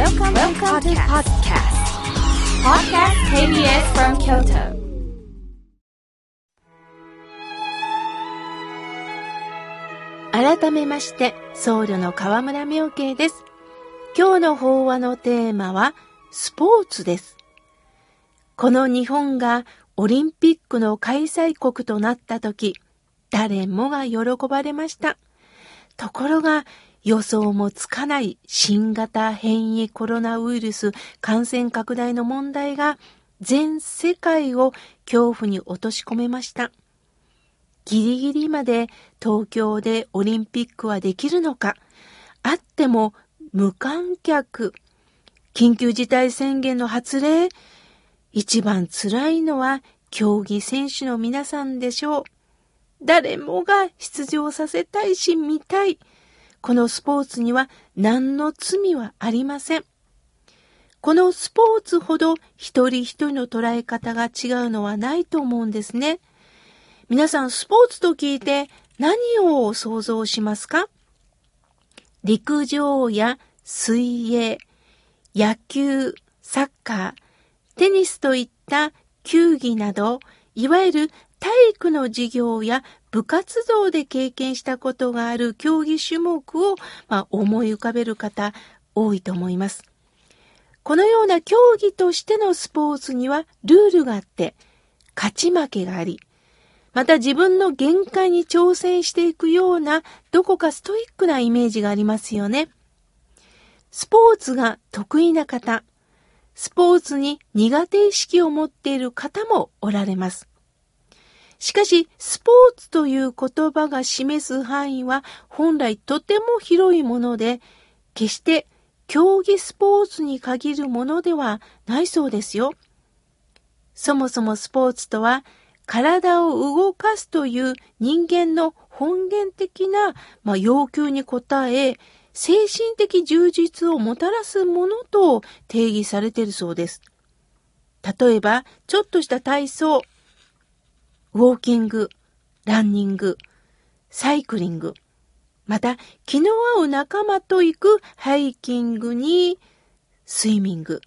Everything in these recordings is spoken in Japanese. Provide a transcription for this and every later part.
Welcome, Welcome to podcast. Podcast KBS from Kyoto. 改めまして、僧侶の河村明慶です。今日の法話のテーマは、スポーツです。この日本がオリンピックの開催国となった時、誰もが喜ばれました。ところが、予想もつかない新型変異コロナウイルス感染拡大の問題が全世界を恐怖に落とし込めました。ギリギリまで東京でオリンピックはできるのか、あっても無観客、緊急事態宣言の発令、一番辛いのは競技選手の皆さんでしょう。誰もが出場させたいし見たい。このスポーツには何の罪はありません。このスポーツほど一人一人の捉え方が違うのはないと思うんですね。皆さんスポーツと聞いて何を想像しますか？陸上や水泳、野球、サッカー、テニスといった球技など、いわゆる体育の授業や部活動で経験したことがある競技種目を、ま、思い浮かべる方多いと思います。このような競技としてのスポーツにはルールがあって、勝ち負けがあり、また自分の限界に挑戦していくようなどこかストイックなイメージがありますよね。スポーツが得意な方、スポーツに苦手意識を持っている方もおられます。しかし、スポーツという言葉が示す範囲は本来とても広いもので、決して競技スポーツに限るものではないそうですよ。そもそもスポーツとは、体を動かすという人間の本源的な、まあ、要求に応え、精神的充実をもたらすものと定義されているそうです。例えば、ちょっとした体操、ウォーキング、ランニング、サイクリング、また気の合う仲間と行くハイキングにスイミング。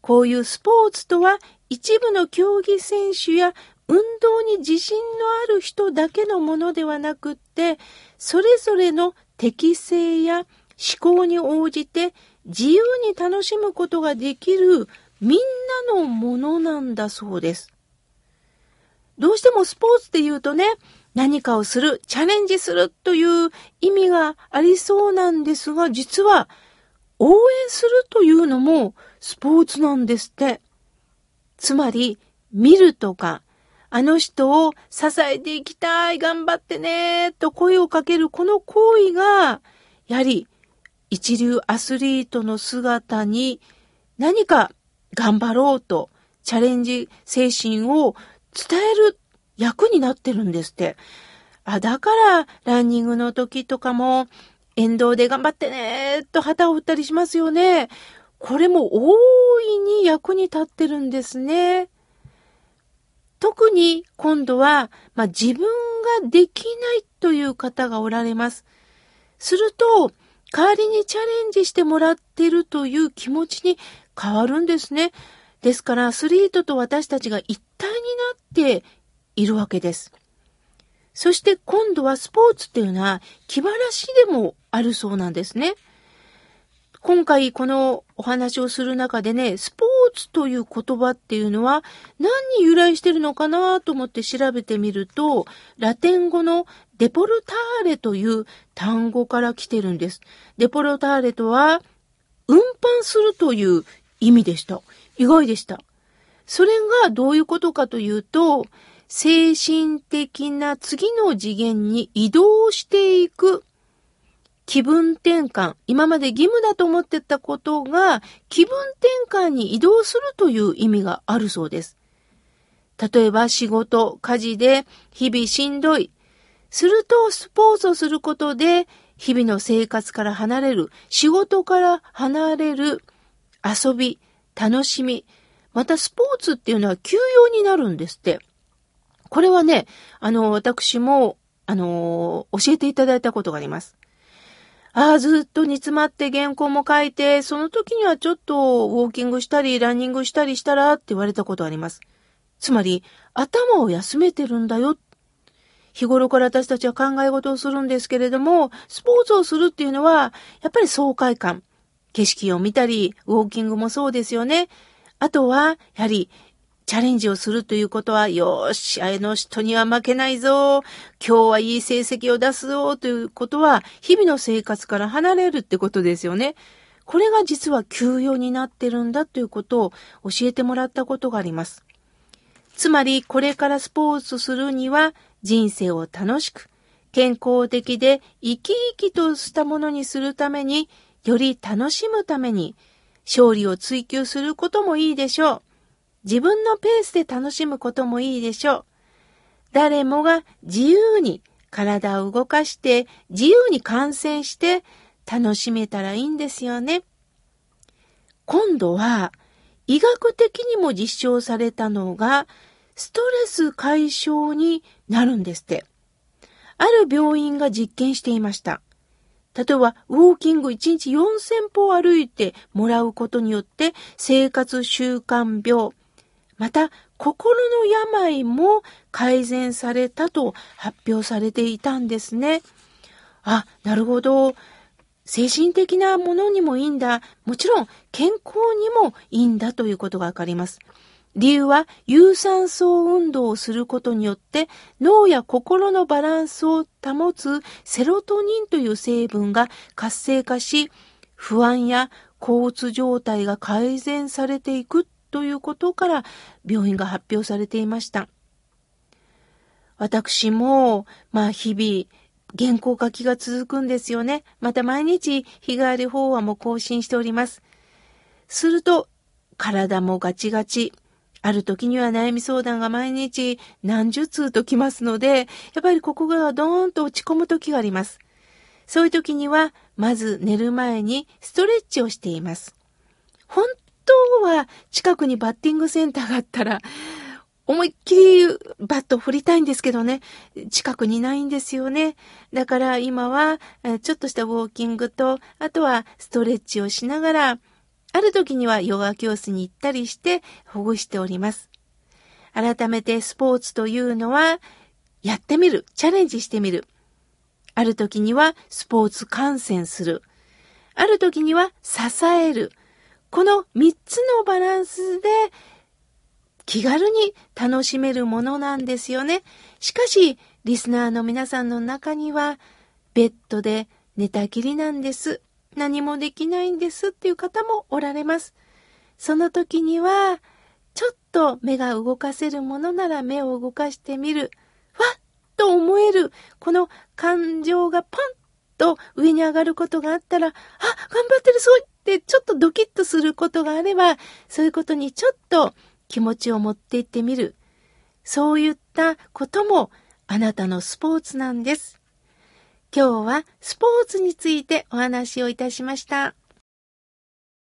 こういうスポーツとは一部の競技選手や運動に自信のある人だけのものではなくって、それぞれの適性や思考に応じて自由に楽しむことができるみんなのものなんだそうです。どうしてもスポーツって言うとね、何かをする、チャレンジするという意味がありそうなんですが、実は応援するというのもスポーツなんですって。つまり、見るとか、あの人を支えていきたい、頑張ってね、と声をかけるこの行為が、やはり一流アスリートの姿に何か頑張ろうとチャレンジ精神を伝える役になってるんですって。あ、だからランニングの時とかも沿道で頑張ってね、と旗を振ったりしますよね。これも大いに役に立ってるんですね。特に今度は、まあ、自分ができないという方がおられます。すると、代わりにチャレンジしてもらってるという気持ちに変わるんですね。ですから、アスリートと私たちが一体になっているわけです。そして今度はスポーツっていうのは気晴らしでもあるそうなんですね。今回このお話をする中でね、スポーツという言葉っていうのは何に由来してるのかなと思って調べてみると、ラテン語のデポルターレという単語から来てるんです。デポルターレとは、運搬するという意味でした。意外でした。それがどういうことかというと、精神的な次の次元に移動していく気分転換、今まで義務だと思ってたことが気分転換に移動するという意味があるそうです。例えば仕事、家事で日々しんどい。するとスポーツをすることで日々の生活から離れる、仕事から離れる、遊び、楽しみ、またスポーツっていうのは休養になるんですって。これはね、あの、私も、あの、教えていただいたことがあります。ああ、ずっと煮詰まって原稿も書いて、その時にはちょっとウォーキングしたり、ランニングしたりしたらって言われたことあります。つまり、頭を休めてるんだよ。日頃から私たちは考え事をするんですけれども、スポーツをするっていうのは、やっぱり爽快感。景色を見たり、ウォーキングもそうですよね。あとは、やはり、チャレンジをするということは、よし、あの人には負けないぞ、今日はいい成績を出すぞ、ということは、日々の生活から離れるってことですよね。これが実は休養になってるんだということを教えてもらったことがあります。つまり、これからスポーツするには、人生を楽しく、健康的で生き生きとしたものにするために、より楽しむために、勝利を追求することもいいでしょう。自分のペースで楽しむこともいいでしょう。誰もが自由に体を動かして自由に観戦して楽しめたらいいんですよね。今度は医学的にも実証されたのがストレス解消になるんですって。ある病院が実験していました。例えば、ウォーキング1日4000歩歩いてもらうことによって、生活習慣病、また、心の病も改善されたと発表されていたんですね。あ、なるほど。精神的なものにもいいんだ。もちろん健康にもいいんだということがわかります。理由は有酸素運動をすることによって脳や心のバランスを保つセロトニンという成分が活性化し不安や抗うつ状態が改善されていくということから病院が発表されていました。私も、まあ日々、原稿書きが続くんですよね。また毎日日替わり法話も更新しております。すると、体もガチガチ。ある時には悩み相談が毎日何十通と来ますので、やっぱりここがドーンと落ち込む時があります。そういう時には、まず寝る前にストレッチをしています。本当は近くにバッティングセンターがあったら、思いっきりバット振りたいんですけどね、近くにないんですよね。だから今は、ちょっとしたウォーキングと、あとはストレッチをしながら、ある時にはヨガ教室に行ったりして保護しております。改めてスポーツというのは、やってみる、チャレンジしてみる。ある時にはスポーツ観戦する。ある時には支える。この3つのバランスで気軽に楽しめるものなんですよね。しかし、リスナーの皆さんの中には、ベッドで寝たきりなんです。何もできないんですっていう方もおられます。その時には、ちょっと目が動かせるものなら目を動かしてみる。わっと思える、この感情がパンと上に上がることがあったら、あ、頑張ってる、そうってちょっとドキッとすることがあれば、そういうことにちょっと気持ちを持っていってみる。そういったこともあなたのスポーツなんです。今日はスポーツについてお話をいたしました。